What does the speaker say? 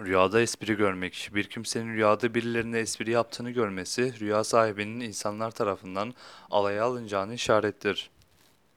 Rüyada espri görmek. Bir kimsenin rüyada birilerine espri yaptığını görmesi, rüya sahibinin insanlar tarafından alaya alınacağını işarettir.